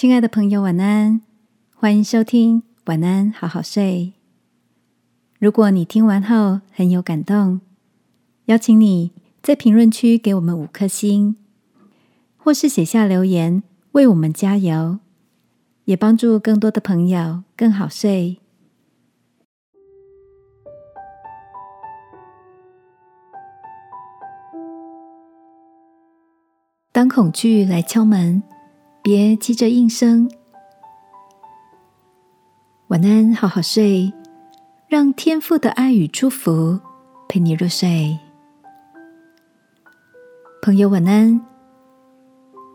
亲爱的朋友，晚安！欢迎收听《晚安，好好睡》。如果你听完后很有感动，邀请你在评论区给我们五颗星，或是写下留言为我们加油，也帮助更多的朋友更好睡。当恐惧来敲门。别急着应声，晚安，好好睡，让天父的爱与祝福陪你入睡。朋友，晚安。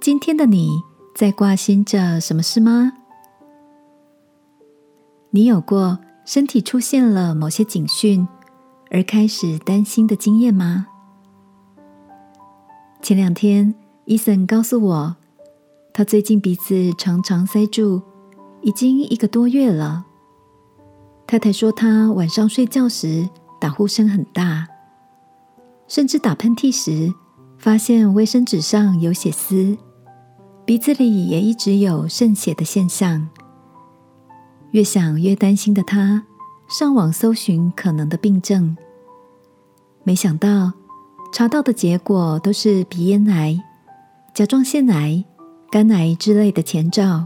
今天的你在挂心着什么事吗？你有过身体出现了某些警讯而开始担心的经验吗？前两天，伊森告诉我。他最近鼻子常常塞住，已经一个多月了。太太说，他晚上睡觉时打呼声很大，甚至打喷嚏时发现卫生纸上有血丝，鼻子里也一直有渗血的现象。越想越担心的他，上网搜寻可能的病症，没想到查到的结果都是鼻咽癌、甲状腺癌。肝癌之类的前兆，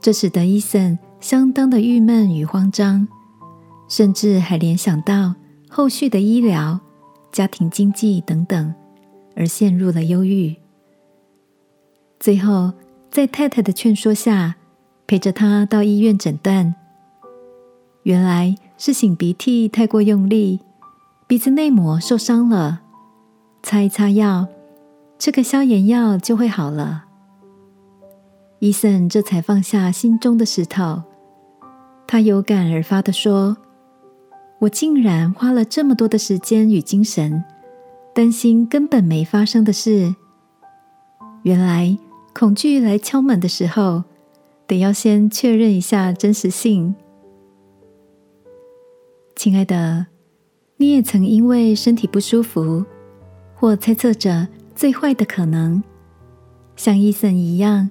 这使得伊森相当的郁闷与慌张，甚至还联想到后续的医疗、家庭经济等等，而陷入了忧郁。最后，在太太的劝说下，陪着他到医院诊断，原来是擤鼻涕太过用力，鼻子内膜受伤了，擦一擦药，吃个消炎药就会好了。伊森这才放下心中的石头，他有感而发的说：“我竟然花了这么多的时间与精神，担心根本没发生的事。原来恐惧来敲门的时候，得要先确认一下真实性。”亲爱的，你也曾因为身体不舒服，或猜测着最坏的可能，像伊森一样。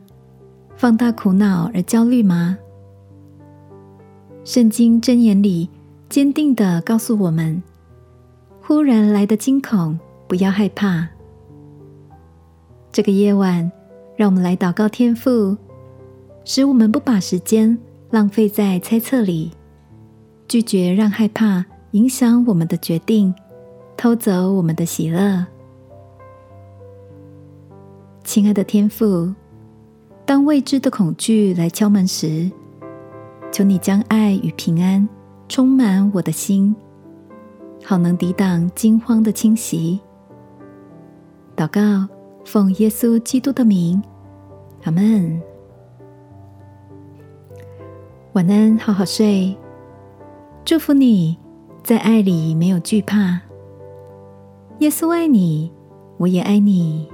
放大苦恼而焦虑吗？圣经箴言里坚定的告诉我们：忽然来的惊恐，不要害怕。这个夜晚，让我们来祷告天父，使我们不把时间浪费在猜测里，拒绝让害怕影响我们的决定，偷走我们的喜乐。亲爱的天父。当未知的恐惧来敲门时，求你将爱与平安充满我的心，好能抵挡惊慌的侵袭。祷告，奉耶稣基督的名，阿门。晚安，好好睡。祝福你在爱里没有惧怕。耶稣爱你，我也爱你。